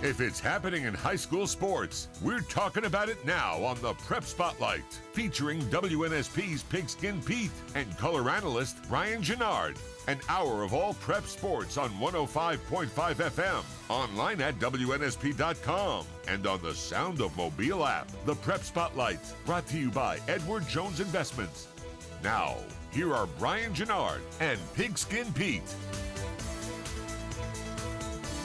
If it's happening in high school sports, we're talking about it now on the Prep Spotlight, featuring WNSP's Pigskin Pete and color analyst Brian Genard. An hour of all prep sports on 105.5 FM, online at WNSP.com, and on the Sound of Mobile app. The Prep Spotlight, brought to you by Edward Jones Investments. Now, here are Brian Genard and Pigskin Pete.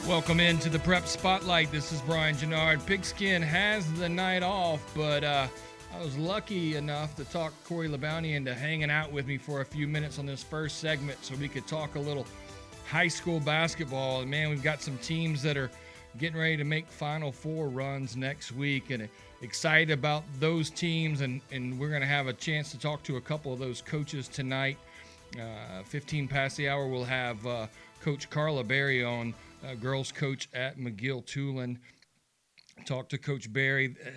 Welcome into the Prep Spotlight. This is Brian Genard. Pigskin has the night off, but uh, I was lucky enough to talk Corey Labounty into hanging out with me for a few minutes on this first segment so we could talk a little high school basketball. And man, we've got some teams that are getting ready to make Final Four runs next week and excited about those teams. And, and we're going to have a chance to talk to a couple of those coaches tonight. Uh, 15 past the hour, we'll have uh, Coach Carla Berry on uh, girls coach at McGill Toolen. Talked to Coach Berry uh,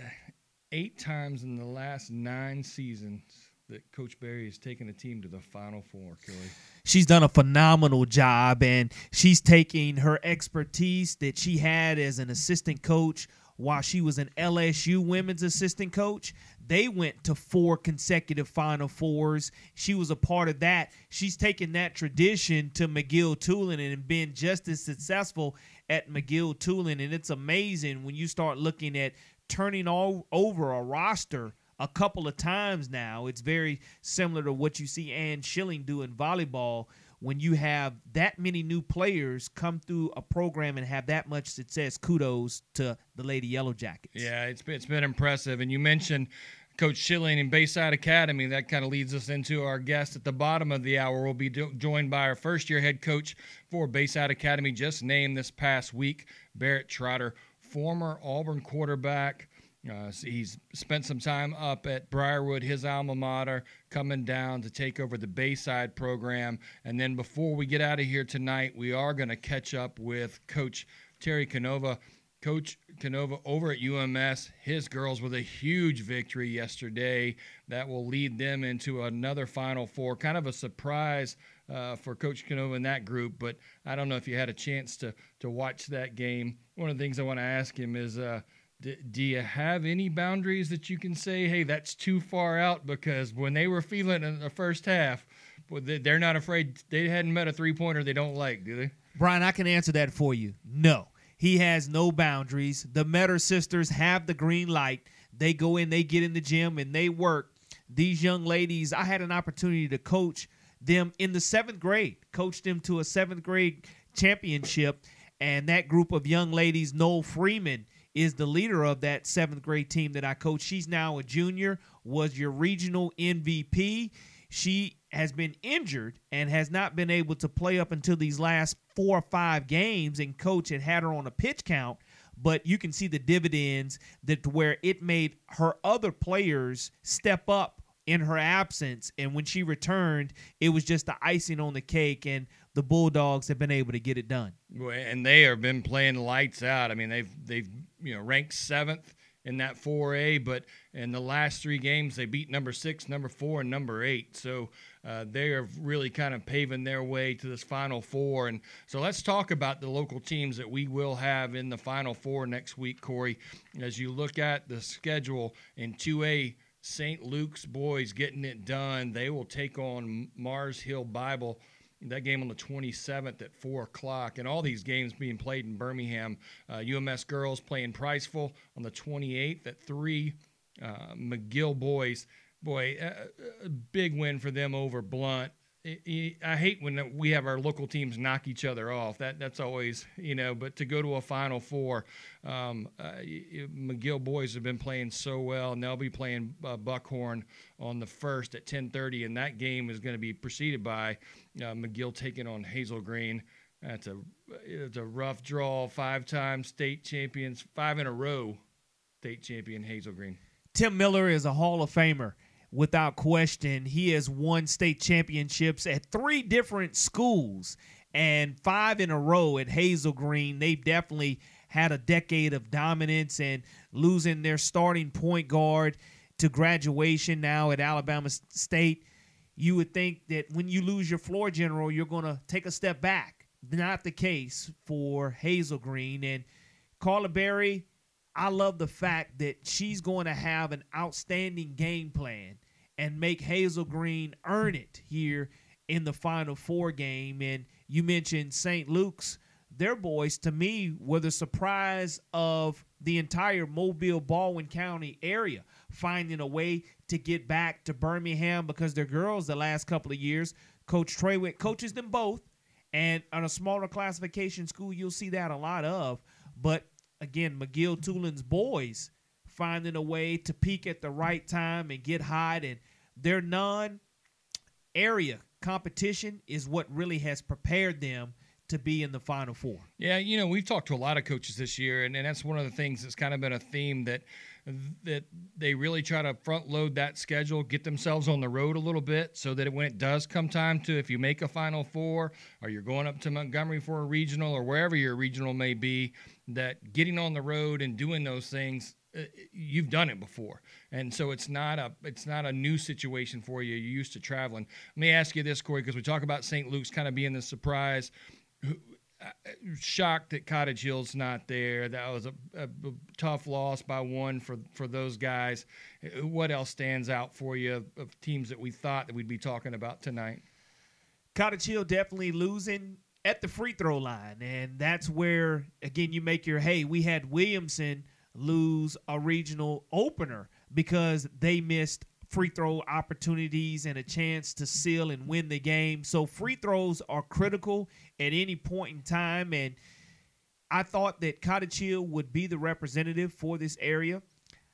eight times in the last nine seasons that Coach Berry has taken a team to the Final Four, Kelly. She's done a phenomenal job, and she's taking her expertise that she had as an assistant coach while she was an LSU women's assistant coach. They went to four consecutive Final Fours. She was a part of that. She's taken that tradition to McGill Toolen and been just as successful at McGill Toolen. And it's amazing when you start looking at turning all over a roster a couple of times now. It's very similar to what you see Ann Schilling do in volleyball when you have that many new players come through a program and have that much success, kudos to the Lady Yellow Jackets. Yeah, it's been, it's been impressive. And you mentioned Coach Schilling and Bayside Academy. That kind of leads us into our guest at the bottom of the hour. We'll be do- joined by our first year head coach for Bayside Academy, just named this past week, Barrett Trotter, former Auburn quarterback. Uh, he's spent some time up at Briarwood, his alma mater, coming down to take over the Bayside program. And then before we get out of here tonight, we are going to catch up with Coach Terry Canova. Coach Canova over at UMS, his girls with a huge victory yesterday that will lead them into another Final Four. Kind of a surprise uh, for Coach Canova in that group, but I don't know if you had a chance to to watch that game. One of the things I want to ask him is. Uh, D- do you have any boundaries that you can say, hey, that's too far out? Because when they were feeling in the first half, they're not afraid. They hadn't met a three pointer they don't like, do they? Brian, I can answer that for you. No, he has no boundaries. The Metter sisters have the green light. They go in, they get in the gym, and they work. These young ladies, I had an opportunity to coach them in the seventh grade, coach them to a seventh grade championship. And that group of young ladies, Noel Freeman, is the leader of that seventh grade team that I coach. She's now a junior, was your regional MVP. She has been injured and has not been able to play up until these last four or five games, and coach had had her on a pitch count. But you can see the dividends that where it made her other players step up in her absence. And when she returned, it was just the icing on the cake. And the Bulldogs have been able to get it done. And they have been playing lights out. I mean, they've they've you know ranked seventh in that 4A, but in the last three games they beat number six, number four, and number eight. So uh, they are really kind of paving their way to this Final Four. And so let's talk about the local teams that we will have in the Final Four next week, Corey. As you look at the schedule in 2A. St. Luke's boys getting it done. They will take on Mars Hill Bible that game on the 27th at 4 o'clock, and all these games being played in Birmingham. Uh, UMS girls playing Priceville on the 28th at 3. Uh, McGill boys, boy, a, a big win for them over Blount. I hate when we have our local teams knock each other off. That that's always you know. But to go to a Final Four, um, uh, McGill boys have been playing so well, and they'll be playing uh, Buckhorn on the first at 10:30, and that game is going to be preceded by uh, McGill taking on Hazel Green. That's a it's a rough draw. Five-time state champions, five in a row, state champion Hazel Green. Tim Miller is a Hall of Famer without question. He has won state championships at three different schools and five in a row at Hazel Green. They've definitely had a decade of dominance and losing their starting point guard to graduation now at Alabama State. You would think that when you lose your floor general, you're going to take a step back. Not the case for Hazel Green. And Carla Berry, I love the fact that she's going to have an outstanding game plan and make Hazel Green earn it here in the Final Four game. And you mentioned St. Luke's. Their boys, to me, were the surprise of the entire Mobile Baldwin County area, finding a way to get back to Birmingham because their girls, the last couple of years, Coach Treywick coaches them both. And on a smaller classification school, you'll see that a lot of. But again, McGill Toolen's boys finding a way to peak at the right time and get hot. And their non area competition is what really has prepared them to be in the Final Four. Yeah, you know, we've talked to a lot of coaches this year, and, and that's one of the things that's kind of been a theme that that they really try to front load that schedule, get themselves on the road a little bit, so that when it does come time to, if you make a Final Four, or you're going up to Montgomery for a regional, or wherever your regional may be, that getting on the road and doing those things uh, you've done it before. And so it's not a it's not a new situation for you. You're used to traveling. Let me ask you this corey because we talk about st luke's kind of being the surprise. Shocked that cottage hill's not there. That was a, a, tough loss by one for for those guys. What else stands out for you of, of teams that we thought that we'd be talking about tonight? Cottage hill definitely losing at the free throw line and that's where again you make your hey we had williamson lose a regional opener because they missed free throw opportunities and a chance to seal and win the game. So free throws are critical at any point in time. And I thought that Cottage Hill would be the representative for this area.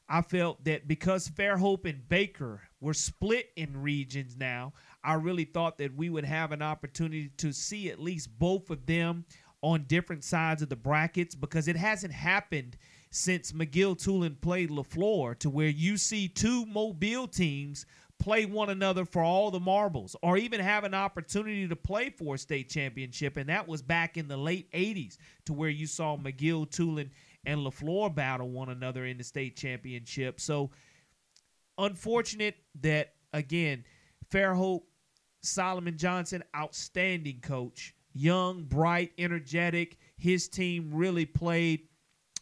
I felt that because Fairhope and Baker were split in regions now, I really thought that we would have an opportunity to see at least both of them on different sides of the brackets because it hasn't happened – since McGill Toolen played LeFlore to where you see two Mobile teams play one another for all the marbles or even have an opportunity to play for a state championship. And that was back in the late 80s to where you saw McGill Toolen and LeFlore battle one another in the state championship. So unfortunate that, again, Fairhope, Solomon Johnson, outstanding coach. Young, bright, energetic. His team really played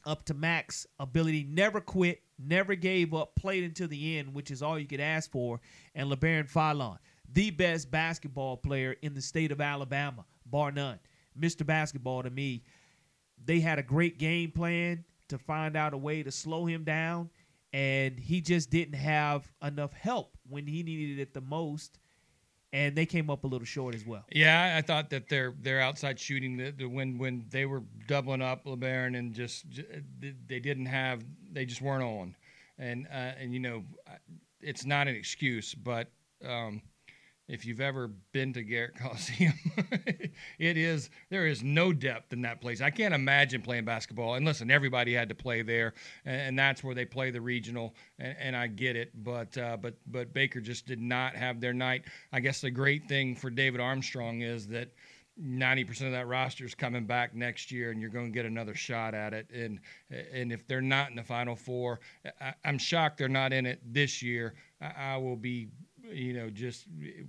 up to max ability, never quit, never gave up, played until the end, which is all you could ask for. And Labaron Philon, the best basketball player in the state of Alabama, bar none. Mr. Basketball to me. They had a great game plan to find out a way to slow him down, and he just didn't have enough help when he needed it the most and they came up a little short as well. Yeah, I thought that their their outside shooting, the, the, when when they were doubling up Labaron and just they didn't have, they just weren't on, and uh, and you know, it's not an excuse, but um, if you've ever been to Garrett Coliseum, it is there is no depth in that place. I can't imagine playing basketball. And listen, everybody had to play there, and, and that's where they play the regional, and, and I get it. But uh, but but Baker just did not have their night. I guess the great thing for David Armstrong is that. 90% of that roster is coming back next year and you're going to get another shot at it and and if they're not in the final four I, am shocked they're not in it this year I, I will be you know just eh,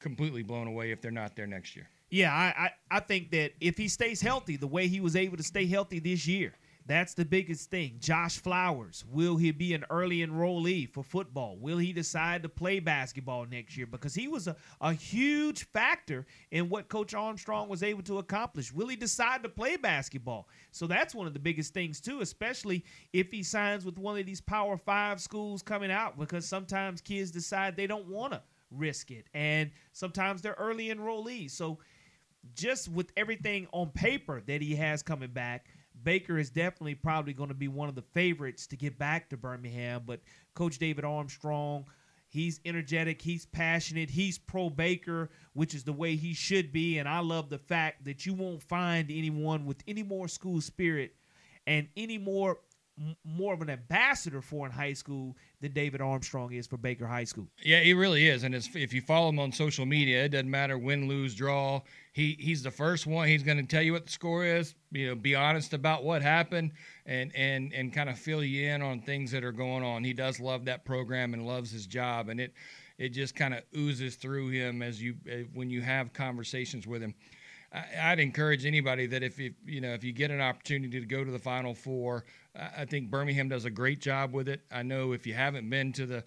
completely blown away if they're not there next year. Yeah, I, I, I think that if he stays healthy the way he was able to stay healthy this year, that's the biggest thing. Josh Flowers, will he be an early enrollee for football? Will he decide to play basketball next year? Because he was a, a huge factor in what Coach Armstrong was able to accomplish. Will he decide to play basketball? So that's one of the biggest things, too, especially if he signs with one of these Power Five schools coming out, because sometimes kids decide they don't want to risk it. And sometimes they're early enrollees. So just with everything on paper that he has coming back, Baker is definitely probably going to be one of the favorites to get back to Birmingham. But Coach David Armstrong, he's energetic, he's passionate, he's pro Baker, which is the way he should be. And I love the fact that you won't find anyone with any more school spirit and any more more of an ambassador for in high school than David Armstrong is for Baker High School. Yeah, he really is. And if you follow him on social media, it doesn't matter win, lose, draw. He he's the first one. He's going to tell you what the score is. You know, be honest about what happened, and and and kind of fill you in on things that are going on. He does love that program and loves his job, and it it just kind of oozes through him as you eh, when you have conversations with him. I, would encourage anybody that if, if you know if you get an opportunity to go to the Final Four, I think Birmingham does a great job with it. I know if you haven't been to the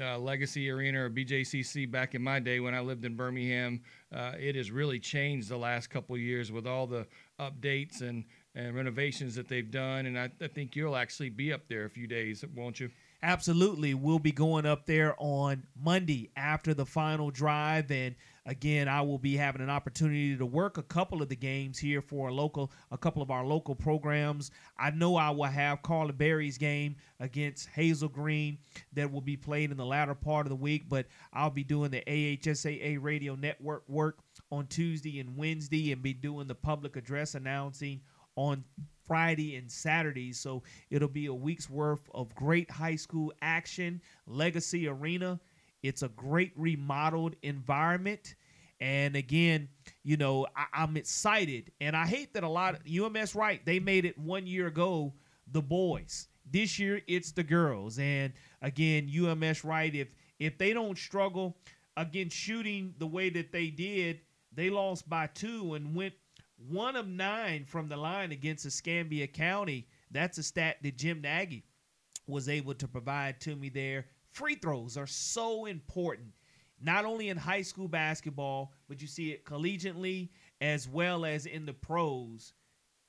uh, Legacy Arena or BJCC back in my day when I lived in Birmingham, uh, it has really changed the last couple years with all the updates and, and renovations that they've done. And I, I think you'll actually be up there a few days, won't you? Absolutely. We'll be going up there on Monday after the final drive. And again, I will be having an opportunity to work a couple of the games here for a local, a couple of our local programs. I know I will have Carla Berry's game against Hazel Green that will be played in the latter part of the week, but I'll be doing the AHSAA radio network work on Tuesday and Wednesday and be doing the public address announcing on Friday and Saturday. So it'll be a week's worth of great high school action. Legacy Arena. It's a great remodeled environment. And again, you know, I, am excited. And I hate that a lot of UMS Wright, they made it one year ago, the boys. This year it's the girls. And again, UMS Wright, if if they don't struggle against shooting the way that they did, they lost by two and went one of nine from the line against Escambia County. That's a stat that Jim Nagy was able to provide to me there. Free throws are so important, not only in high school basketball, but you see it collegiately as well as in the pros.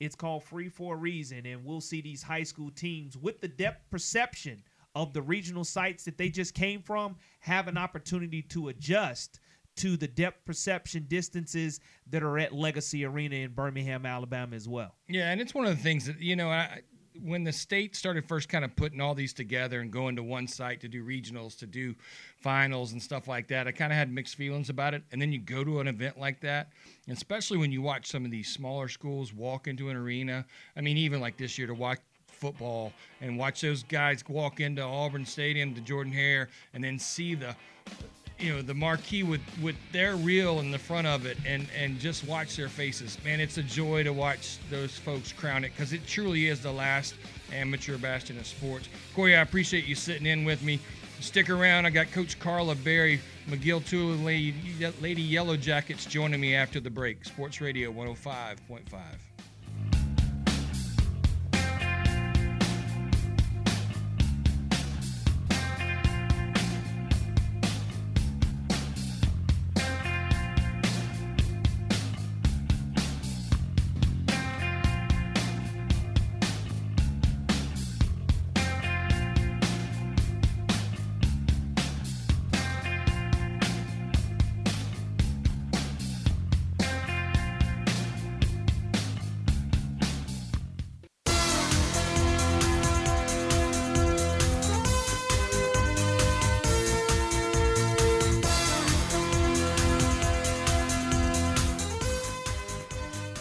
It's called free for a reason, and we'll see these high school teams with the depth perception of the regional sites that they just came from have an opportunity to adjust to the depth perception distances that are at Legacy Arena in Birmingham, Alabama, as well. Yeah, and it's one of the things that you know. I, when the state started first kind of putting all these together and going to one site to do regionals, to do finals and stuff like that, I kind of had mixed feelings about it. And then you go to an event like that, especially when you watch some of these smaller schools walk into an arena. I mean, even like this year to watch football and watch those guys walk into Auburn Stadium to Jordan Hare and then see the you know the marquee with with their reel in the front of it and and just watch their faces. Man it's a joy to watch those folks crown it because it truly is the last amateur bastion of sports. Corey i appreciate you sitting in with me. Stick around. I got coach carla berry mcgill tool lady, lady yellow jackets joining me after the break. Sports radio 105.5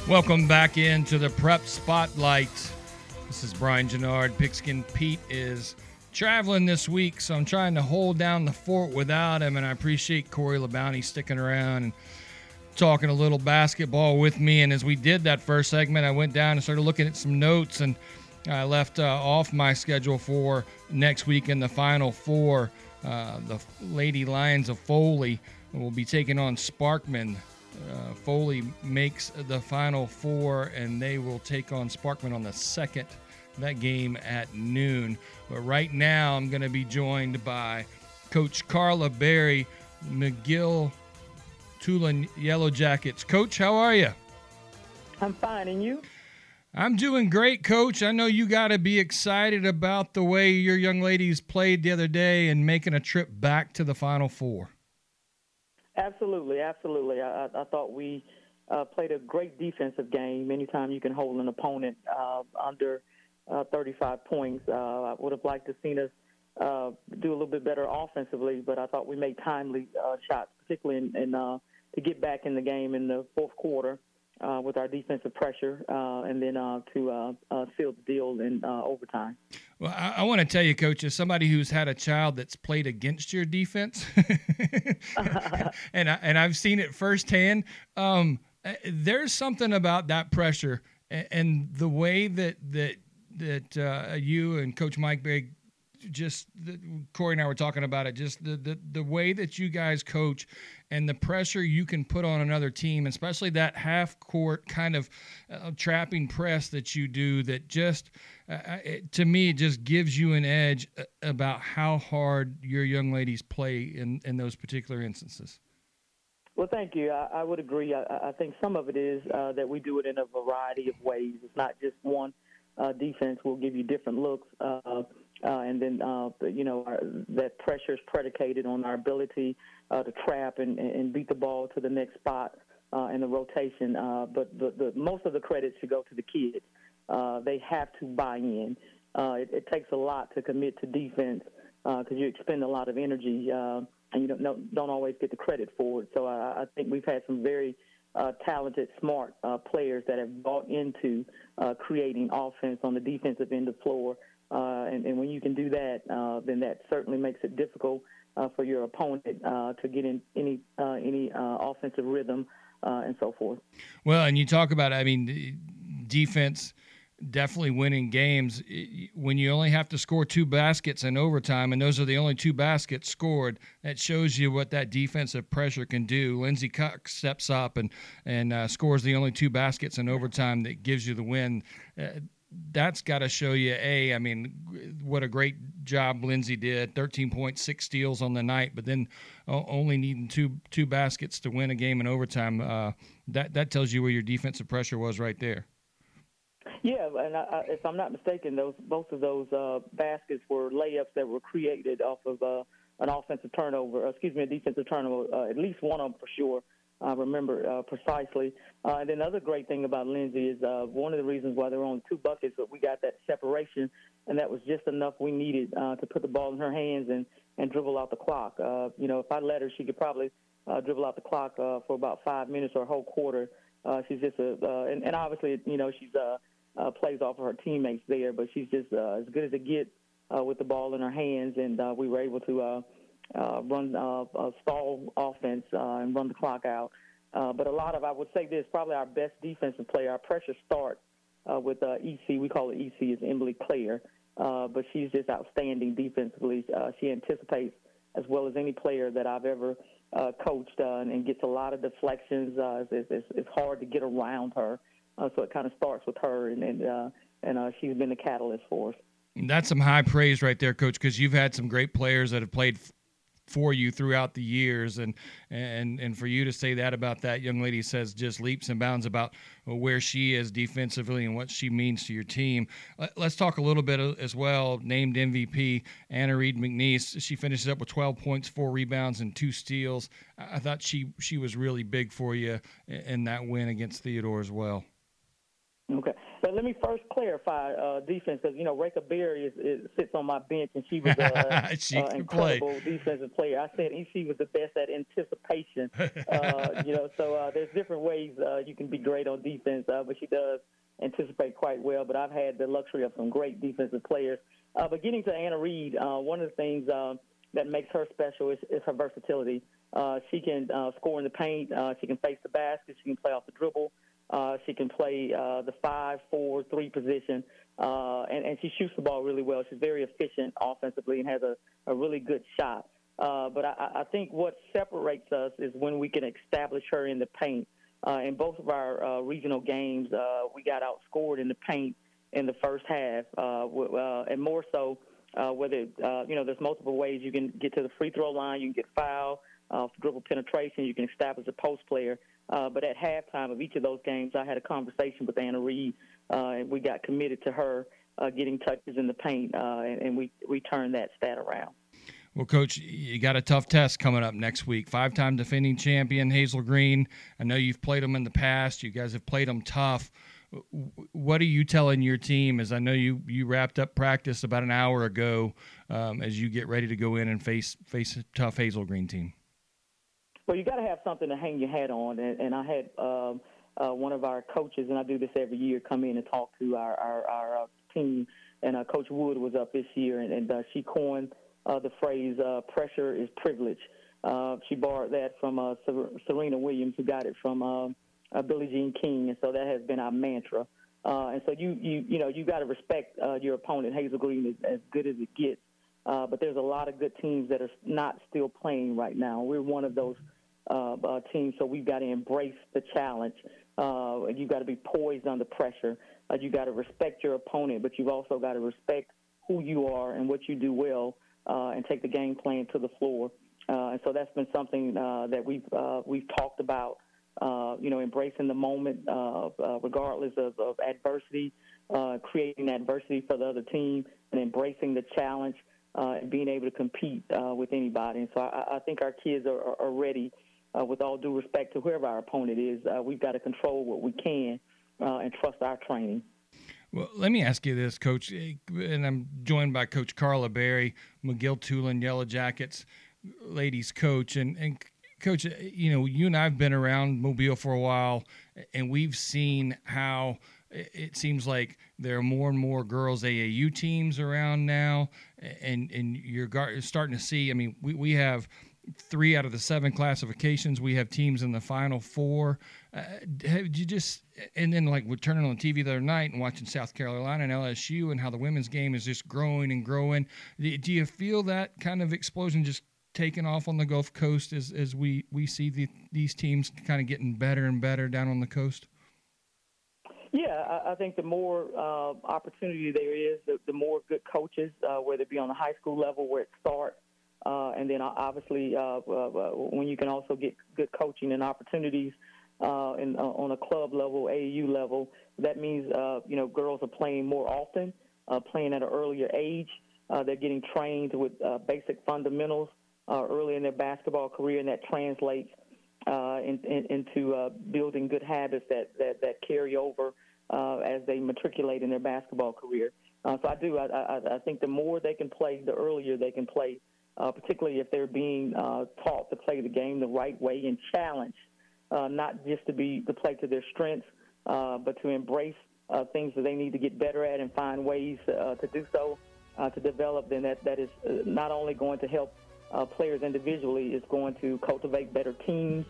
Welcome back into the Prep Spotlight. This is Brian Genard. Pigskin Pete is traveling this week, so I'm trying to hold down the fort without him, and I appreciate Corey LeBounty sticking around and talking a little basketball with me. And as we did that first segment, I went down and started looking at some notes, and I left uh, off my schedule for next week in the Final Four. Uh, the Lady Lions of Foley will be taking on Sparkman uh, Foley makes the final four, and they will take on Sparkman on the second. That game at noon. But right now, I'm going to be joined by Coach Carla Berry, McGill Toolen Yellow Jackets. Coach, how are you? I'm fine, and you? I'm doing great, Coach. I know you got to be excited about the way your young ladies played the other day and making a trip back to the Final Four. Absolutely, absolutely. I, I thought we uh, played a great defensive game. Anytime you can hold an opponent uh, under uh, 35 points, uh, I would have liked to seen us uh, do a little bit better offensively, but I thought we made timely uh, shots, particularly in, in uh, to get back in the game in the fourth quarter uh, with our defensive pressure, uh, and then uh, to uh, uh, seal the deal in uh, overtime. Well, I, I want to tell you, Coach, as somebody who's had a child that's played against your defense, and I, and I've seen it firsthand. Um, there's something about that pressure and, and the way that that that you and Coach Mike Berry just the, Corey and I were talking about it. Just the, the the way that you guys coach and the pressure you can put on another team, especially that half court kind of uh, trapping press that you do. That just uh, uh it, to me just gives you an edge uh, about how hard your young ladies play in in those particular instances. Well, thank you. I, I would agree. I, I, think some of it is uh, that we do it in a variety of ways. It's not just one uh, defense will give you different looks, uh, uh, and then uh, you know our, that pressure is predicated on our ability uh, to trap and, and beat the ball to the next spot uh, in the rotation. Uh, but the, the, most of the credit should go to the kids. Uh, they have to buy in. Uh, it, it takes a lot to commit to defense because uh, you expend a lot of energy. Uh, and you don't don't always get the credit for it. So I, I think we've had some very uh, talented, smart uh, players that have bought into uh, creating offense on the defensive end of the floor. Uh, and, and, when you can do that, uh, then that certainly makes it difficult uh, for your opponent to get in any any offensive rhythm and so forth. Well, and you talk about, I mean, defense definitely winning games. When you only have to score two baskets in overtime and those are the only two baskets scored that shows you what that defensive pressure can do. Lindsey cox steps up and and uh, scores the only two baskets in overtime that gives you the win. Uh, that's got to show you a i mean what a great job lindsay did 13.6 steals on the night but then only needing two two baskets to win a game in overtime uh, that that tells you where your defensive pressure was right there yeah, and I, I, if I'm not mistaken, those both of those uh, baskets were layups that were created off of uh, an offensive turnover. Excuse me, a defensive turnover. Uh, at least one of them for sure. I remember uh, precisely. Uh, and then another great thing about Lindsay is uh, one of the reasons why there were only two buckets, but we got that separation, and that was just enough we needed uh, to put the ball in her hands and and dribble out the clock. Uh, you know, if I let her, she could probably uh, dribble out the clock uh, for about five minutes or a whole quarter. Uh, she's just a, uh, and, and obviously, you know, she's uh, uh, plays off of her teammates there, but she's just uh, as good as it gets uh, with the ball in her hands, and uh, we were able to uh, uh, run uh, a stall offense uh, and run the clock out. Uh, but a lot of, I would say this, probably our best defensive player, our pressure start uh, with uh, EC, we call it EC, is Emily Claire, uh, but she's just outstanding defensively. Uh, she anticipates as well as any player that I've ever uh, coached uh, and gets a lot of deflections. Uh, it's, it's, it's hard to get around her. Uh, so it kind of starts with her, and and, uh, and uh, she's been the catalyst for us. That's some high praise right there, Coach, because you've had some great players that have played for you throughout the years. And and and for you to say that about that young lady says just leaps and bounds about where she is defensively and what she means to your team. Uh, let's talk a little bit uh, as well named mvp anna reed mcneese she finishes up with 12 points four rebounds and two steals. I thought she she was really big for you in that win against theodore as well. Okay, but let me first clarify uh, defense because you know Reka Berry is, is, sits on my bench and she was an she uh, incredible play. defensive player. I said EC was the best at anticipation. uh, you know, so uh, there's different ways uh, you can be great on defense, uh, but she does anticipate quite well. But I've had the luxury of some great defensive players. but getting to Anna Reed, one of the things that makes her special is, is her versatility. she can score in the paint. she can face the basket. She can play off the dribble. Uh, she can play uh, the five, four, three position, uh, and, and she shoots the ball really well. She's very efficient offensively and has a, a really good shot. Uh, but I, I think what separates us is when we can establish her in the paint. Uh, in both of our uh, regional games, uh, we got outscored in the paint in the first half, uh, uh, and more so uh, whether uh, you know there's multiple ways you can get to the free throw line, you can get foul, uh, dribble penetration, you can establish a post player. Uh, but at halftime of each of those games, I had a conversation with Anna Reed, uh, and we got committed to her uh, getting touches in the paint, uh, and, and we we turned that stat around. Well, Coach, you got a tough test coming up next week. Five time defending champion, Hazel Green. I know you've played them in the past. You guys have played them tough. What are you telling your team? As I know you, you wrapped up practice about an hour ago um, as you get ready to go in and face face a tough Hazel Green team. Well, you got to have something to hang your hat on, and, and I had um, uh, one of our coaches, and I do this every year, come in and talk to our our, our uh, team, and uh, Coach Wood was up this year, and, and uh, she coined uh, the phrase uh, "pressure is privilege." Uh, she borrowed that from uh, Serena Williams, who got it from uh, uh, Billie Jean King, and so that has been our mantra. Uh, and so you you you know you got to respect uh, your opponent. Hazel Green is as good as it gets Uh, but there's a lot of good teams that are not still playing right now. We're one of those uh, uh, teams, so we've got to embrace the challenge. Uh, you've got to be poised under pressure. Uh, you've got to respect your opponent, but you've also got to respect who you are and what you do well, uh, and take the game plan to the floor. Uh, and so that's been something uh, that we've uh, we've talked about. Uh, you know, embracing the moment, uh, uh, regardless of, of adversity, uh, creating adversity for the other team, and embracing the challenge uh, and being able to compete uh, with anybody. And so I, I think our kids are, are ready. Uh, with all due respect to whoever our opponent is, uh, we've got to control what we can uh, and trust our training. Well, let me ask you this, Coach, and I'm joined by Coach Carla Berry, McGill-Toolen Yellow Jackets ladies coach, and and Coach, you know, you and I've been around Mobile for a while, and we've seen how it seems like there are more and more girls AAU teams around now, and and you're starting to see. I mean, we we have three out of the seven classifications. We have teams in the final four. Uh, have you just and then like we're turning on TV the other night and watching South Carolina and LSU and how the women's game is just growing and growing. Do you feel that kind of explosion just taking off on the Gulf Coast as as we we see the, these teams kind of getting better and better down on the coast? Yeah, I, think the more uh, opportunity there is, the, the more good coaches, uh, whether it be on the high school level where it starts, uh, and then obviously uh, uh, uh, when you can also get good coaching and opportunities uh, in, uh, on a club level, AAU level, that means uh, you know girls are playing more often, uh, playing at an earlier age. Uh, they're getting trained with uh, basic fundamentals uh, early in their basketball career, and that translates uh, in, in, into uh, building good habits that, that, that carry over uh, as they matriculate in their basketball career. Uh, so I do. I, I, I think the more they can play, the earlier they can play, uh, particularly if they're being uh, taught to play the game the right way and challenged, uh, not just to be to play to their strengths, uh, but to embrace uh, things that they need to get better at and find ways uh, to do so, to develop. Then that that is not only going to help players individually it's going to cultivate better teams,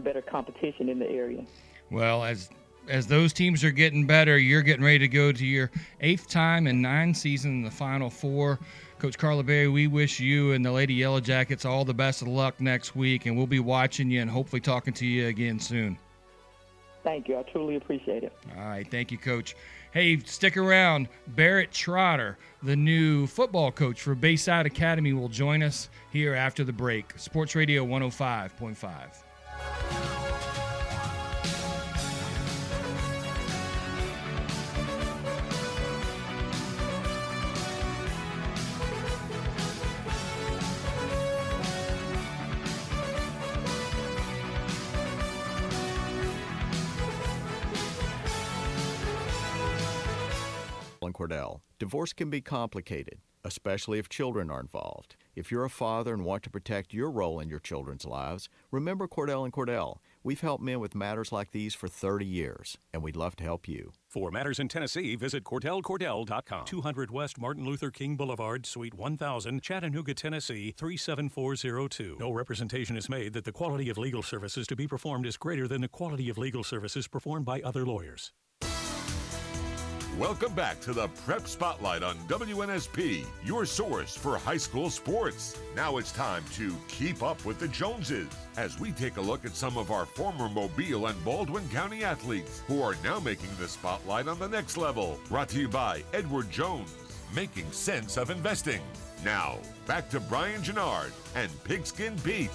better competition in the area. Well, as as those teams are getting better, you're getting ready to go to your eighth time in nine seasons in the Final Four. Coach Carla Berry, we wish you and the Lady Yellow Jackets all the best of luck next week, and we'll be watching you and hopefully talking to you again soon. Thank you. I truly appreciate it. All right. Thank you, Coach. Hey, stick around. Barrett Trotter, the new football coach for Bayside Academy, will join us here after the break. Sports Radio 105.5. Cordell. Divorce can be complicated, especially if children are involved. If you're a father and want to protect your role in your children's lives, remember Cordell and Cordell. We've helped men with matters like these for 30 years, and we'd love to help you. For matters in Tennessee, visit CordellCordell.com. 200 West Martin Luther King Boulevard, Suite 1000, Chattanooga, Tennessee 37402. No representation is made that the quality of legal services to be performed is greater than the quality of legal services performed by other lawyers. Welcome back to the Prep Spotlight on WNSP, your source for high school sports. Now it's time to keep up with the Joneses as we take a look at some of our former Mobile and Baldwin County athletes who are now making the spotlight on the next level. Brought to you by Edward Jones, making sense of investing. Now, back to Brian Genard and Pigskin Pete.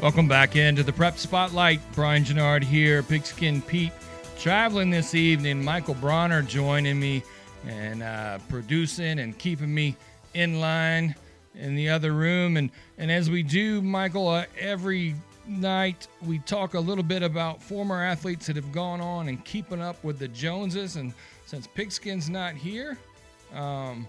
Welcome back into the Prep Spotlight. Brian Genard here, Pigskin Pete traveling this evening. Michael Bronner joining me and uh, producing and keeping me in line in the other room. And, and as we do, Michael, uh, every night we talk a little bit about former athletes that have gone on and keeping up with the Joneses. And since Pigskin's not here, um,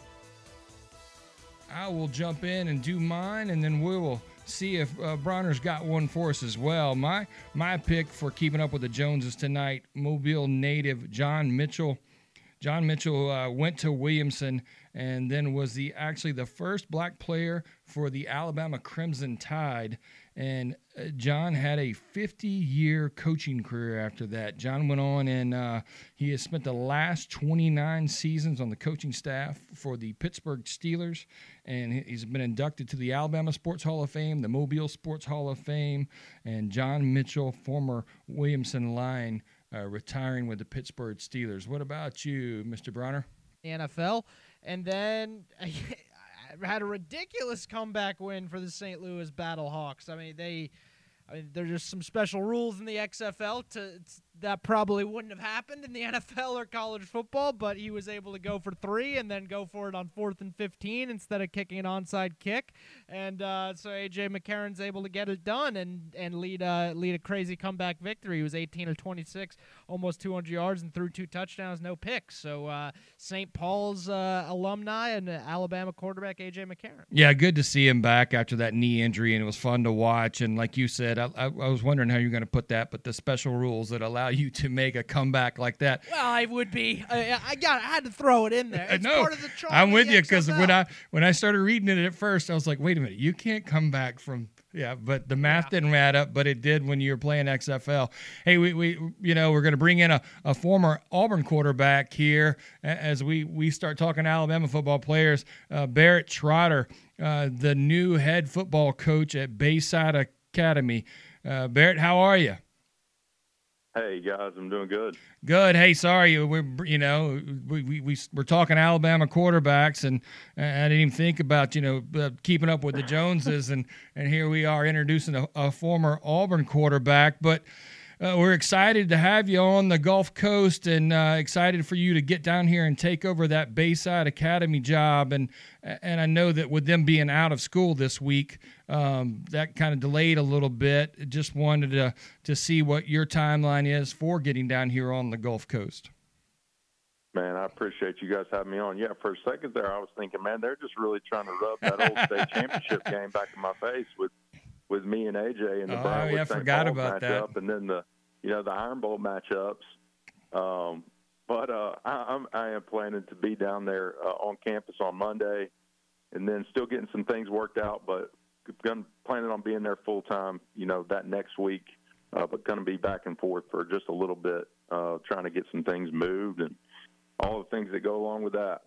I will jump in and do mine, and then we will see if uh, Bronner's got one for us as well. My my pick for keeping up with the Joneses tonight, Mobile native John Mitchell. John Mitchell uh, went to Williamson and then was the actually the first black player for the Alabama Crimson Tide. And uh, John had a 50 year coaching career after that. John went on and uh, he has spent the last 29 seasons on the coaching staff for the Pittsburgh Steelers. And he's been inducted to the Alabama Sports Hall of Fame, the Mobile Sports Hall of Fame, and John Mitchell, former Williamson Lion, uh, retiring with the Pittsburgh Steelers. What about you, Mr. Bronner? The NFL. And then had a ridiculous comeback win for the St. Louis Battlehawks. I mean, they I mean, there's just some special rules in the XFL to, that probably wouldn't have happened in the NFL or college football, but he was able to go for three and then go for it on fourth and 15 instead of kicking an onside kick. And uh, so AJ McCarron's able to get it done and, and lead, uh, lead a crazy comeback victory. He was 18 of 26, almost 200 yards, and threw two touchdowns, no picks. So uh, St. Paul's uh, alumni and Alabama quarterback AJ McCarron. Yeah, good to see him back after that knee injury, and it was fun to watch. And like you said, I, I, I was wondering how you're going to put that, but the special rules that allow you to make a comeback like that. Well, I would be. I, I got. I had to throw it in there. It's I know. I'm with you because when I when I started reading it at first, I was like, wait a minute, you can't come back from yeah, but the math yeah. didn't add up, but it did when you were playing XFL. Hey, we, we you know we're going to bring in a, a former Auburn quarterback here as we we start talking Alabama football players. Uh, Barrett Trotter, uh, the new head football coach at Bayside Academy. Uh, Barrett, how are you? Hey guys, I'm doing good. Good. Hey, sorry, we're you know we we, we are talking Alabama quarterbacks, and I didn't even think about you know uh, keeping up with the Joneses, and and here we are introducing a, a former Auburn quarterback, but. Uh, we're excited to have you on the Gulf Coast and uh, excited for you to get down here and take over that Bayside Academy job. And and I know that with them being out of school this week, um, that kind of delayed a little bit. Just wanted to to see what your timeline is for getting down here on the Gulf Coast. Man, I appreciate you guys having me on. Yeah, for a second there, I was thinking, man, they're just really trying to rub that old state championship game back in my face with with me and AJ and the oh, yeah, St. forgot Paul about matchup, that. and then the you know the Iron Bowl matchups. Um, but uh, I, I'm I am planning to be down there uh, on campus on Monday, and then still getting some things worked out. But going planning on being there full time. You know that next week, uh, but going to be back and forth for just a little bit, uh, trying to get some things moved and all the things that go along with that.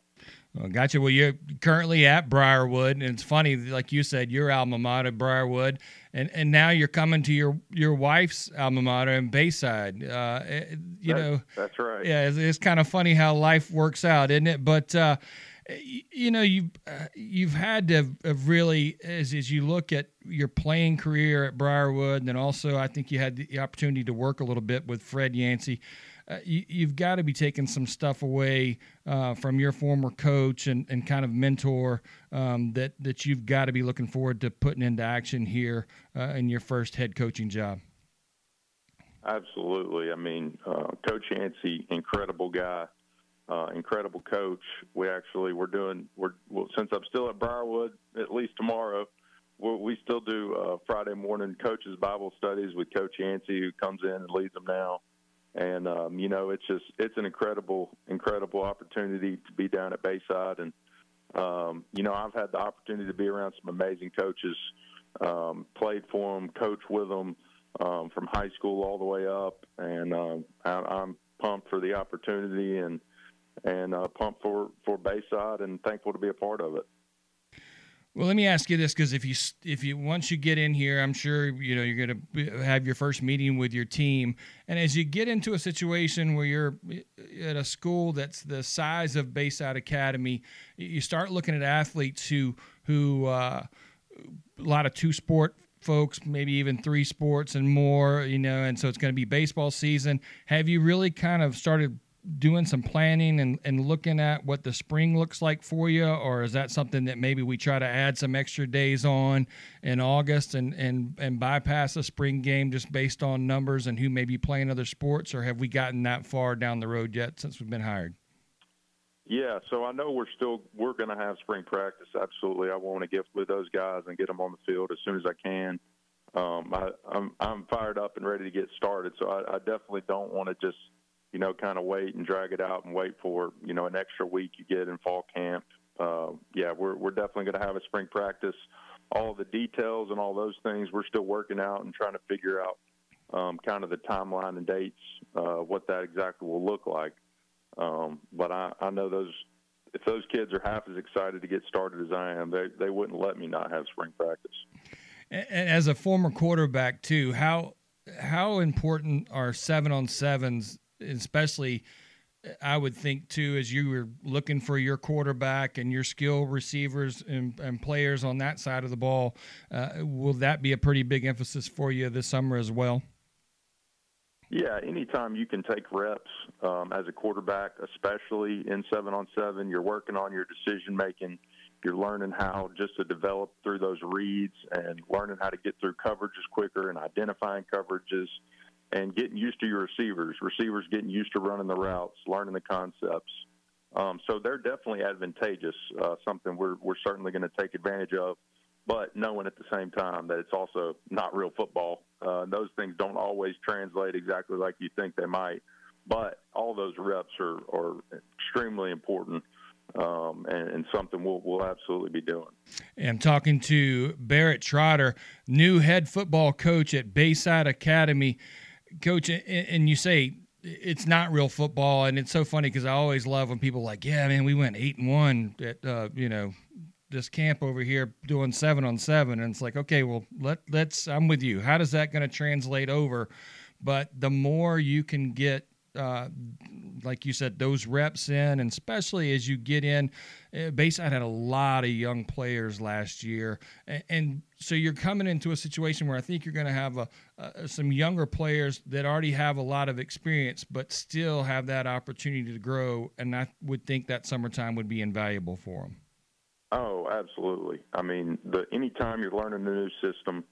Well, gotcha. Well, you're currently at Briarwood, and it's funny, like you said, your alma mater, Briarwood, and, and now you're coming to your your wife's alma mater in Bayside. Uh, eh, you that's, know, that's right. Yeah, it's, it's, kind of funny how life works out, isn't it? But uh, you know, you uh, you've had to have really, as as you look at your playing career at Briarwood, and then also I think you had the opportunity to work a little bit with Fred Yancey uh, you, have got to be taking some stuff away uh, from your former coach and, and kind of mentor um, that that you've got to be looking forward to putting into action here uh, in your first head coaching job. Absolutely. I mean, uh, Coach Yancey, incredible guy, uh, incredible coach. We actually we're doing we're well, since I'm still at Briarwood at least tomorrow. We still do uh, Friday morning coaches Bible studies with Coach Yancey, who comes in and leads them now and um, you know it's just it's an incredible incredible opportunity to be down at Bayside and um, you know I've had the opportunity to be around some amazing coaches um, played for them coached with them um, from high school all the way up and um, I, I'm pumped for the opportunity and and uh, pumped for for Bayside and thankful to be a part of it. Well, let me ask you this because if you if you once you get in here, I'm sure you know you're going to have your first meeting with your team, and as you get into a situation where you're at a school that's the size of Bayside Academy, you start looking at athletes who who uh, a lot of two sport folks, maybe even three sports and more, you know, and so it's going to be baseball season. Have you really kind of started doing some planning and, and looking at what the spring looks like for you? Or is that something that maybe we try to add some extra days on in august and, and, and bypass a spring game just based on numbers and who may be playing other sports? Or have we gotten that far down the road yet since we've been hired? Yeah so i know we're still we're going to have spring practice absolutely. I want to get with those guys and get them on the field as soon as i can. Um, I, I'm, I'm fired up and ready to get started so I, I definitely don't want to just – you know, kind of wait and drag it out and wait for, you know, an extra week you get in fall camp. Uh, yeah, we're, we're definitely going to have a spring practice all the details and all those things we're still working out and trying to figure out um, kind of the timeline and dates, uh, what that exactly will look like. Um, but I, I know those if those kids are half as excited to get started as I am, they they wouldn't let me not have spring practice. And as a former quarterback too, how how important are seven on sevens, especially? I would think too, as you were looking for your quarterback and your skill receivers and, and players on that side of the ball, uh, will that be a pretty big emphasis for you this summer as well? Yeah, anytime you can take reps um, as a quarterback, especially in seven on seven, you're working on your decision making. You're learning how just to develop through those reads and learning how to get through coverages quicker and identifying coverages and getting used to your receivers. Receivers getting used to running the routes, learning the concepts. Um, so they're definitely advantageous. Uh, something we're we're certainly going to take advantage of but knowing at the same time that it's also not real football. Uh, those things don't always translate exactly like you think they might, but all those reps are, are extremely important. Um, and, and, something we'll, we'll absolutely be doing. I'm talking to Barrett Trotter, new head football coach at Bayside Academy. Coach, and you say it's not real football, and it's so funny because I always love when people like, yeah, man, we went eight and one at uh, you know this camp over here doing seven on seven, and it's like, okay, well, let let's. I'm with you. How does that going to translate over? But the more you can get, uh, like you said, those reps in, and especially as you get in, uh, Bayside had a lot of young players last year, and, and so you're coming into a situation where I think you're going to have a, some younger players that already have a lot of experience, but still have that opportunity to grow. And I would think that summertime would be invaluable for them. Oh, absolutely. I mean, the anytime you're learning a new system,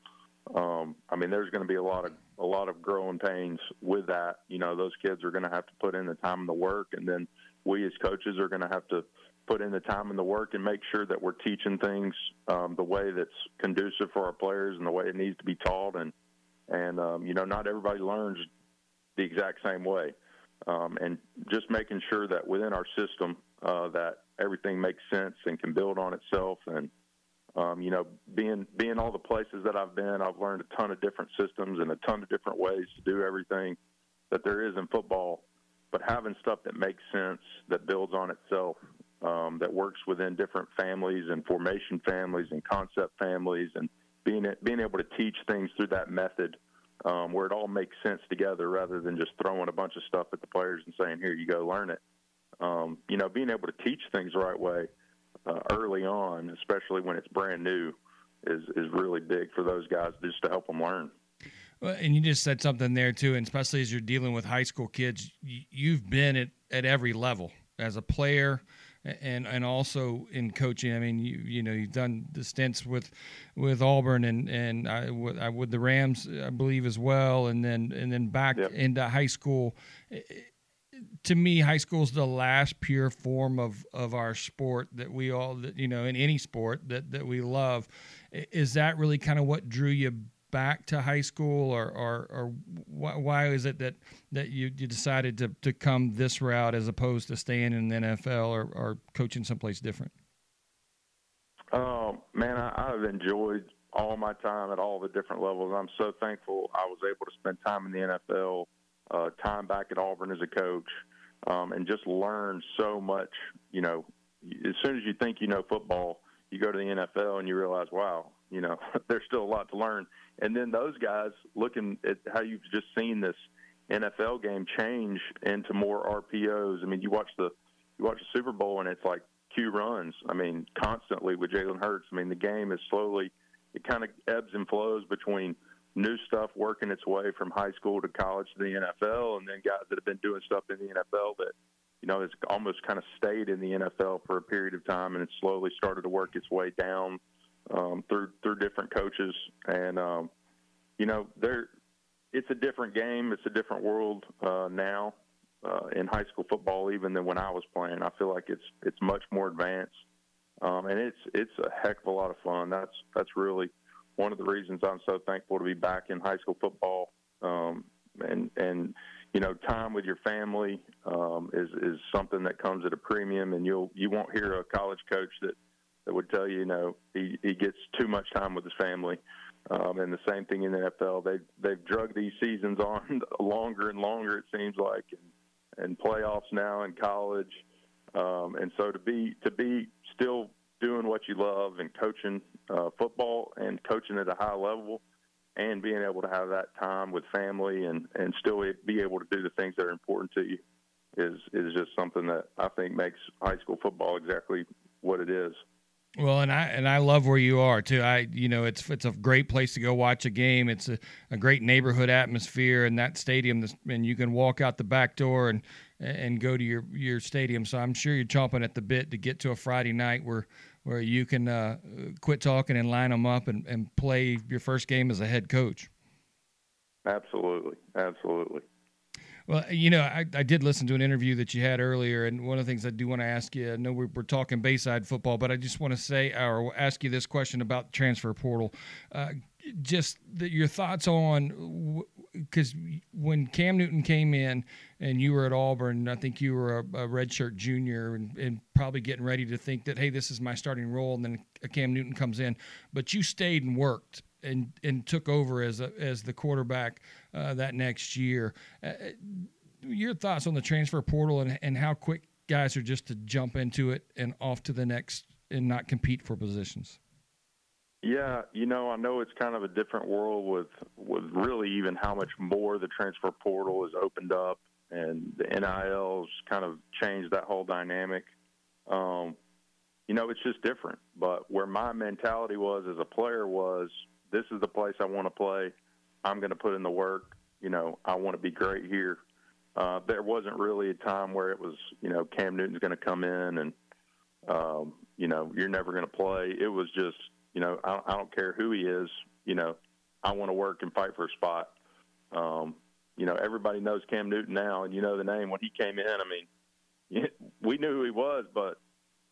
um, I mean, there's going to be a lot of a lot of growing pains with that. You know, those kids are going to have to put in the time and the work, and then we as coaches are going to have to put in the time and the work and make sure that we're teaching things um, the way that's conducive for our players and the way it needs to be taught. And and um, you know, not everybody learns the exact same way. Um, and just making sure that within our system uh, that everything makes sense and can build on itself. And um, you know, being being all the places that I've been, I've learned a ton of different systems and a ton of different ways to do everything that there is in football. But having stuff that makes sense, that builds on itself, um, that works within different families and formation families and concept families, and being being able to teach things through that method. Um, where it all makes sense together rather than just throwing a bunch of stuff at the players and saying, here, you go, learn it um, you know, being able to teach things the right way uh, early on, especially when it's brand new, is is really big for those guys just to help them learn. Well, and you just said something there too, and especially as you're dealing with high school kids, you've been at, at every level as a player and and also in coaching. I mean, you you know you've done the stints with with Auburn and and I, with the Rams, I believe as well, and then and then back yep. into high school to me, high school is the last pure form of, of our sport that we all, that you know, in any sport that, that we love. Is that really kind of what drew you back to high school, or or, or why, is it that that you, you decided to, to come this route as opposed to staying in the NFL or, or coaching someplace different? Oh man, I, I've enjoyed all my time at all the different levels. I'm so thankful I was able to spend time in the NFL uh, time back at Auburn as a coach, um, and just learn so much. You know, as soon as you think you know football, you go to the NFL and you realize, wow, you know, there's still a lot to learn. And then those guys looking at how you've just seen this NFL game change into more RPOs. I mean, you watch the you watch the Super Bowl and it's like Q runs. I mean, constantly with Jalen Hurts. I mean, the game is slowly it kind of ebbs and flows between new stuff working its way from high school to college to the NFL, and then guys that have been doing stuff in the NFL that you know has almost kind of stayed in the NFL for a period of time, and it's slowly started to work its way down um, through through different coaches, and um, you know there it's a different game, it's a different world uh, now uh, in high school football even than when I was playing. I feel like it's it's much more advanced. Um, and it's it's a heck of a lot of fun. That's that's really one of the reasons I'm so thankful to be back in high school football. Um, and and you know, time with your family um, is is something that comes at a premium, and you'll you won't hear a college coach that that would tell you, you know, he, he gets too much time with his family. Um, and the same thing in the NFL. They they've drug these seasons on longer and longer. It seems like, and, and playoffs now in college. Um, and so to be to be still doing what you love and coaching uh, football and coaching at a high level, and being able to have that time with family and and still be able to do the things that are important to you is is just something that I think makes high school football exactly what it is. Well, and I and I love where you are too. I you know it's it's a great place to go watch a game. It's a, a great neighborhood atmosphere in that stadium, and you can walk out the back door and and go to your your stadium. So I'm sure you're chomping at the bit to get to a Friday night where where you can uh, quit talking and line them up and, and play your first game as a head coach. Absolutely, absolutely. Well, you know, I, I did listen to an interview that you had earlier, and one of the things I do want to ask you, I know we're, we're talking Bayside football, but I just want to say or ask you this question about the transfer portal. Uh, just the, your thoughts on because when Cam Newton came in and you were at Auburn, I think you were a, a redshirt junior and, and, probably getting ready to think that hey, this is my starting role, and then Cam Newton comes in, but you stayed and worked and and took over as a, as the quarterback uh, that next year. Uh, your thoughts on the transfer portal and, and how quick guys are just to jump into it and off to the next and not compete for positions? Yeah, you know, I know it's kind of a different world with with really even how much more the transfer portal is opened up and the NILs kind of changed that whole dynamic. Um, you know, it's just different. But where my mentality was as a player was this is the place I want to play. I'm going to put in the work. You know, I want to be great here. Uh, there wasn't really a time where it was, you know, Cam Newton's going to come in and, um, you know, you're never going to play. It was just, you know, I, I don't care who he is. You know, I want to work and fight for a spot. Um, you know, everybody knows Cam Newton now, and you know the name when he came in. I mean, we knew who he was, but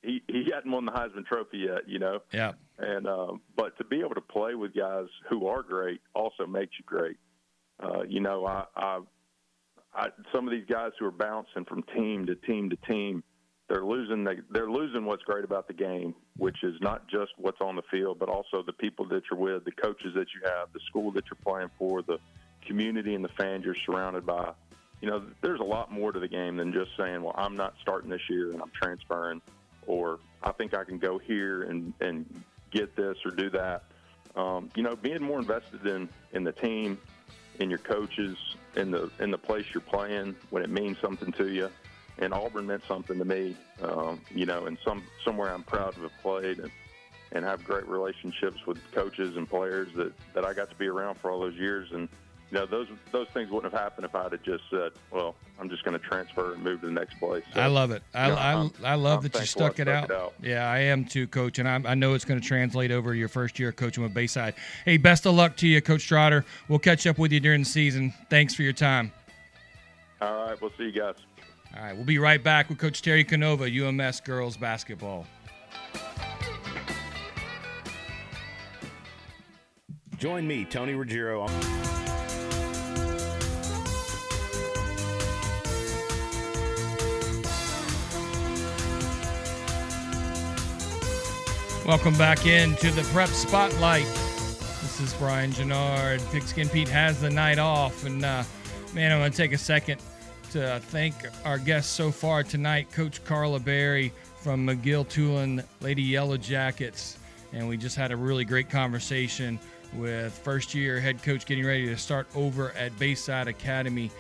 he he hadn't won the Heisman Trophy yet, you know. Yeah. And um, but to be able to play with guys who are great also makes you great. Uh, you know, I, I, I some of these guys who are bouncing from team to team to team, they're losing. They, they're losing what's great about the game, which is not just what's on the field, but also the people that you're with, the coaches that you have, the school that you're playing for, the community and the fans you're surrounded by. You know, there's a lot more to the game than just saying, "Well, I'm not starting this year and I'm transferring." or I think I can go here and, and get this or do that. Um, you know, being more invested in, in the team, in your coaches, in the in the place you're playing when it means something to you. And Auburn meant something to me, um, you know, and some somewhere I'm proud to have played and, and have great relationships with coaches and players that, that I got to be around for all those years. And you know, those those things wouldn't have happened if I'd have just said, "Well, I'm just going to transfer and move to the next place." So, I love it. I, I, I, love I'm that you stuck, it, out. it, out. Yeah, I am too, Coach, and I'm, i know it's going to translate over your first year coaching with Bayside. Hey, best of luck to you, Coach Trotter. We'll catch up with you during the season. Thanks for your time. All right, we'll see you guys. All right, we'll be right back with Coach Terry Canova, UMS girls basketball. Join me, Tony Ruggiero. Welcome back into the Prep Spotlight. This is Brian Genard. Pigskin Pete has the night off, and uh, man, I'm going to take a second to thank our guests so far tonight, Coach Carla Berry from McGill Toolen Lady Yellow Jackets, and we just had a really great conversation with first-year head coach getting ready to start over at Bayside Academy,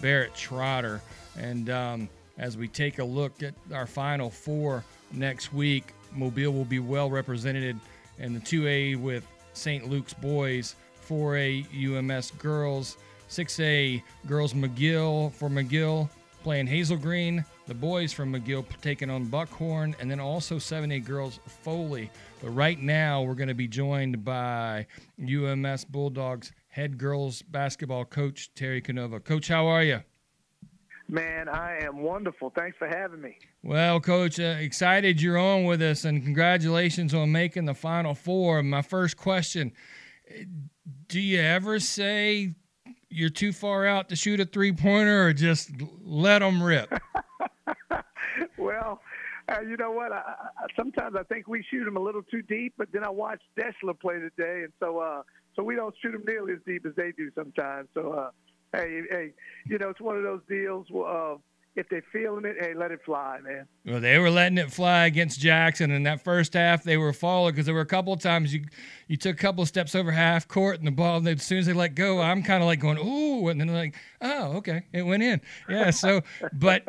Barrett Trotter, and um, as we take a look at our final four next week. Mobile will be well represented in the 2A with St. Luke's boys, 4A UMS girls, 6A girls McGill for McGill playing Hazel Green, the boys from McGill taking on Buckhorn, and then also 7A girls Foley. But right now, we're going to be joined by UMS Bulldogs head girls basketball coach Terry Canova. Coach, how are you? Man, I am wonderful. Thanks for having me. Well, Coach, uh, excited you're on with us, and congratulations on making the Final Four. My first question Do you ever say you're too far out to shoot a three pointer, or just let them rip? well, Uh, you know what? I, I, sometimes I think we shoot them a little too deep, but then I watched Deshler play today, and so uh, so we don't shoot them nearly as deep as they do sometimes. So uh, hey, hey, you know, it's one of those deals. Uh, if they're feeling it, hey, let it fly, man. Well, they were letting it fly against Jackson. In that first half, they were falling because there were a couple of times you you took a couple of steps over half court and the ball, and as soon as they let go, I'm kind of like going, ooh, and then like, oh, okay, it went in. Yeah, so, but,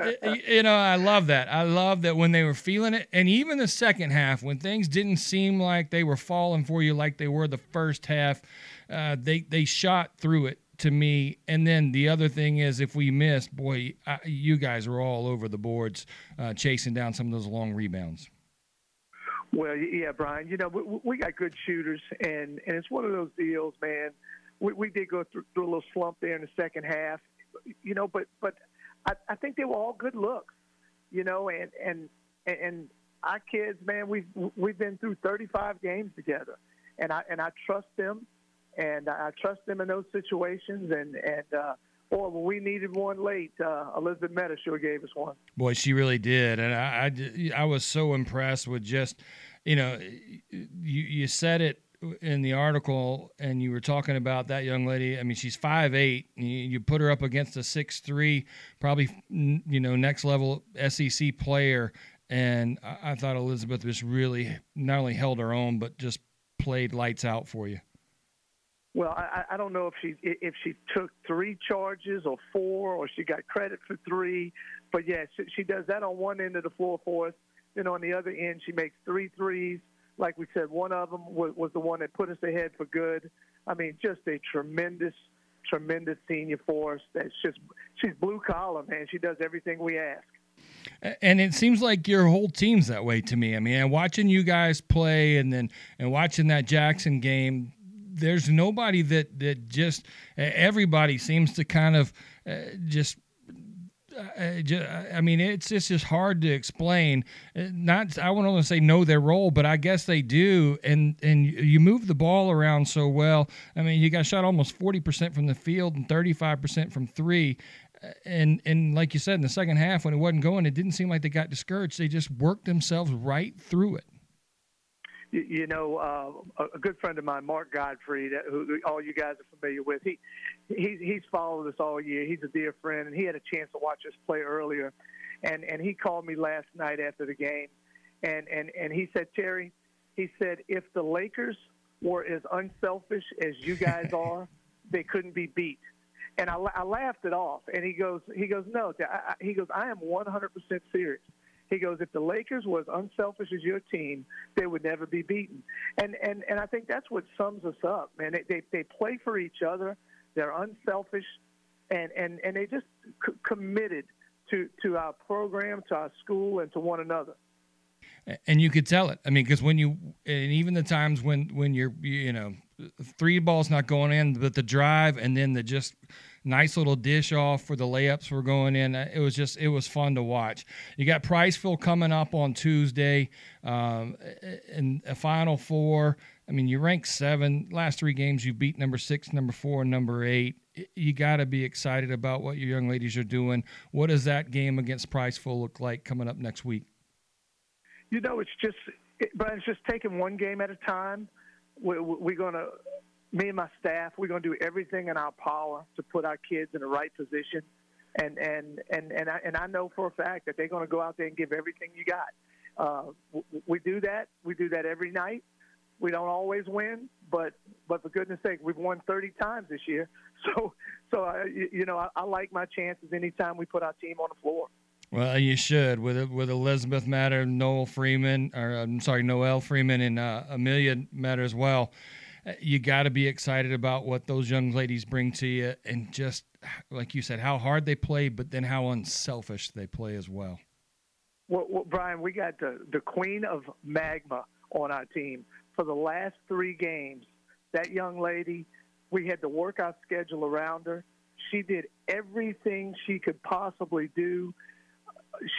you know, I love that. I love that when they were feeling it. And even the second half, when things didn't seem like they were falling for you like they were the first half, uh, they, they shot through it to me. And then the other thing is, if we missed, boy, I, you guys were all over the boards uh, chasing down some of those long rebounds. Well, yeah, Brian. You know, we, we got good shooters, and and it's one of those deals, man. We, we did go through, through a little slump there in the second half, you know, but but I, I think they were all good looks, you know, and and and our kids, man, we've we've been through 35 games together, and I and I trust them and I trust them in those situations. And and uh, boy, when we needed one late, uh, Elizabeth Meta sure gave us one. Boy, she really did, and I, I, I was so impressed with just, you know, you you said it in the article and you were talking about that young lady i mean she's five eight you put her up against a six three probably you know next level sec player and i thought elizabeth just really not only held her own but just played lights out for you well, I, I don't know if she if she took three charges or four, or she got credit for three. But yeah, she, she does that on one end of the floor for us. Then on the other end, she makes three threes. Like we said, one of them was, was the one that put us ahead for good. I mean, just a tremendous, tremendous senior for us. That's just she's blue collar, man. She does everything we ask. And it seems like your whole team's that way to me. I mean, watching you guys play and then and watching that Jackson game, there's nobody that that just everybody seems to kind of uh, just uh, uh I mean, it's it's just hard to explain. Uh, not I won't only say know their role, but I guess they do. And and you move the ball around so well. I mean, you got shot almost forty percent from the field and thirty five percent from three. And and like you said in the second half, when it wasn't going, it didn't seem like they got discouraged. They just worked themselves right through it you, you know, uh, a good friend of mine, Mark Godfrey, that, who all you guys are familiar with. He, he he's followed us all year. He's a dear friend, and he had a chance to watch us play earlier, and and he called me last night after the game, and and and he said, Terry, he said if the Lakers were as unselfish as you guys are, they couldn't be beat. And I, I laughed it off, and he goes, he goes, no, I, I, he goes, I am 100% serious. He goes, if the Lakers was unselfish as your team, they would never be beaten. And and and I think that's what sums us up, man. They they, they play for each other. They're unselfish, and and and they just c- committed to to our program, to our school, and to one another and you could tell it. I mean, because when you and even the times when when you're you know three balls not going in, but the drive and then the just nice little dish off for the layups were going in. Uh, it was just it was fun to watch. You got Priceville coming up on Tuesday, um, in a Final Four. I mean, you rank seven. Last three games, you beat number six, number four, and number eight. You got to be excited about what your young ladies are doing. What does that game against Priceville look like coming up next week? You know, it's just, it, but it's just taking one game at a time. We're, we're going to me and my staff, we're going to do everything in our power to put our kids in the right position. And and and and I, and I know for a fact that they're going to go out there and give everything you got. Uh, we do that. We do that every night. We don't always win, but but for goodness sake, we've won 30 times this year. So so I, you know I, I like my chances anytime we put our team on the floor. Well, you should with with Elizabeth Matter, Noel Freeman, or I'm sorry, Noel Freeman, and uh, Amelia Matter as well Uh, you got to be excited about what those young ladies bring to you and just like you said how hard they play but then how unselfish they play as well. Well, well brian we got the, the queen of magma on our team. For the last three games that young lady we had to work our schedule around her. She did everything she could possibly do.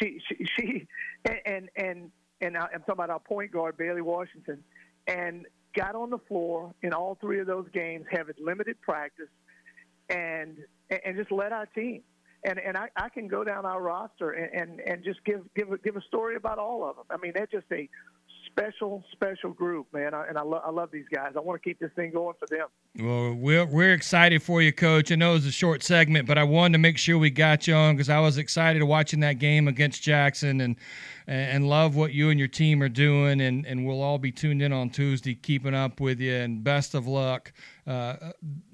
She she, she and and and, and i'm talking about our point guard bailey washington. And got on the floor in all three of those games, having limited practice, and and just led our team. and and I, I can go down our roster and, and and just give give a, give a story about all of them. I mean, they're just a special special group, man. I, and I love I love these guys. I want to keep this thing going for them. Well, we're, we're excited for you, Coach. I know it's a short segment, but I wanted to make sure we got you on because I was excited watching that game against Jackson and and love what you and your team are doing. And, and we'll all be tuned in on Tuesday, keeping up with you. And best of luck uh,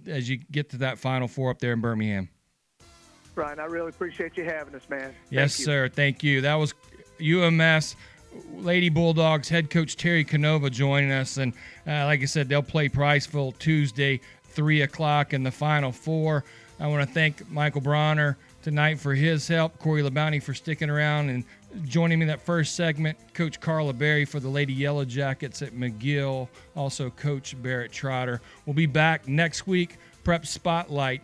as you get to that Final Four up there in Birmingham. Brian, I really appreciate you having us, man. Yes, sir. Thank you. That was UMS Lady Bulldogs head coach Terry Canova joining us. And uh, like I said, they'll play Priceville Tuesday, 3 o'clock in the Final Four. I want to thank Michael Bronner tonight for his help, Corey Labaron for sticking around and joining me in that first segment, Coach Carla Berry for the Lady Yellow Jackets at McGill, also Coach Barrett Trotter. We'll be back next week, Prep Spotlight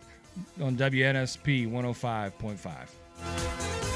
on WNSP 105.5.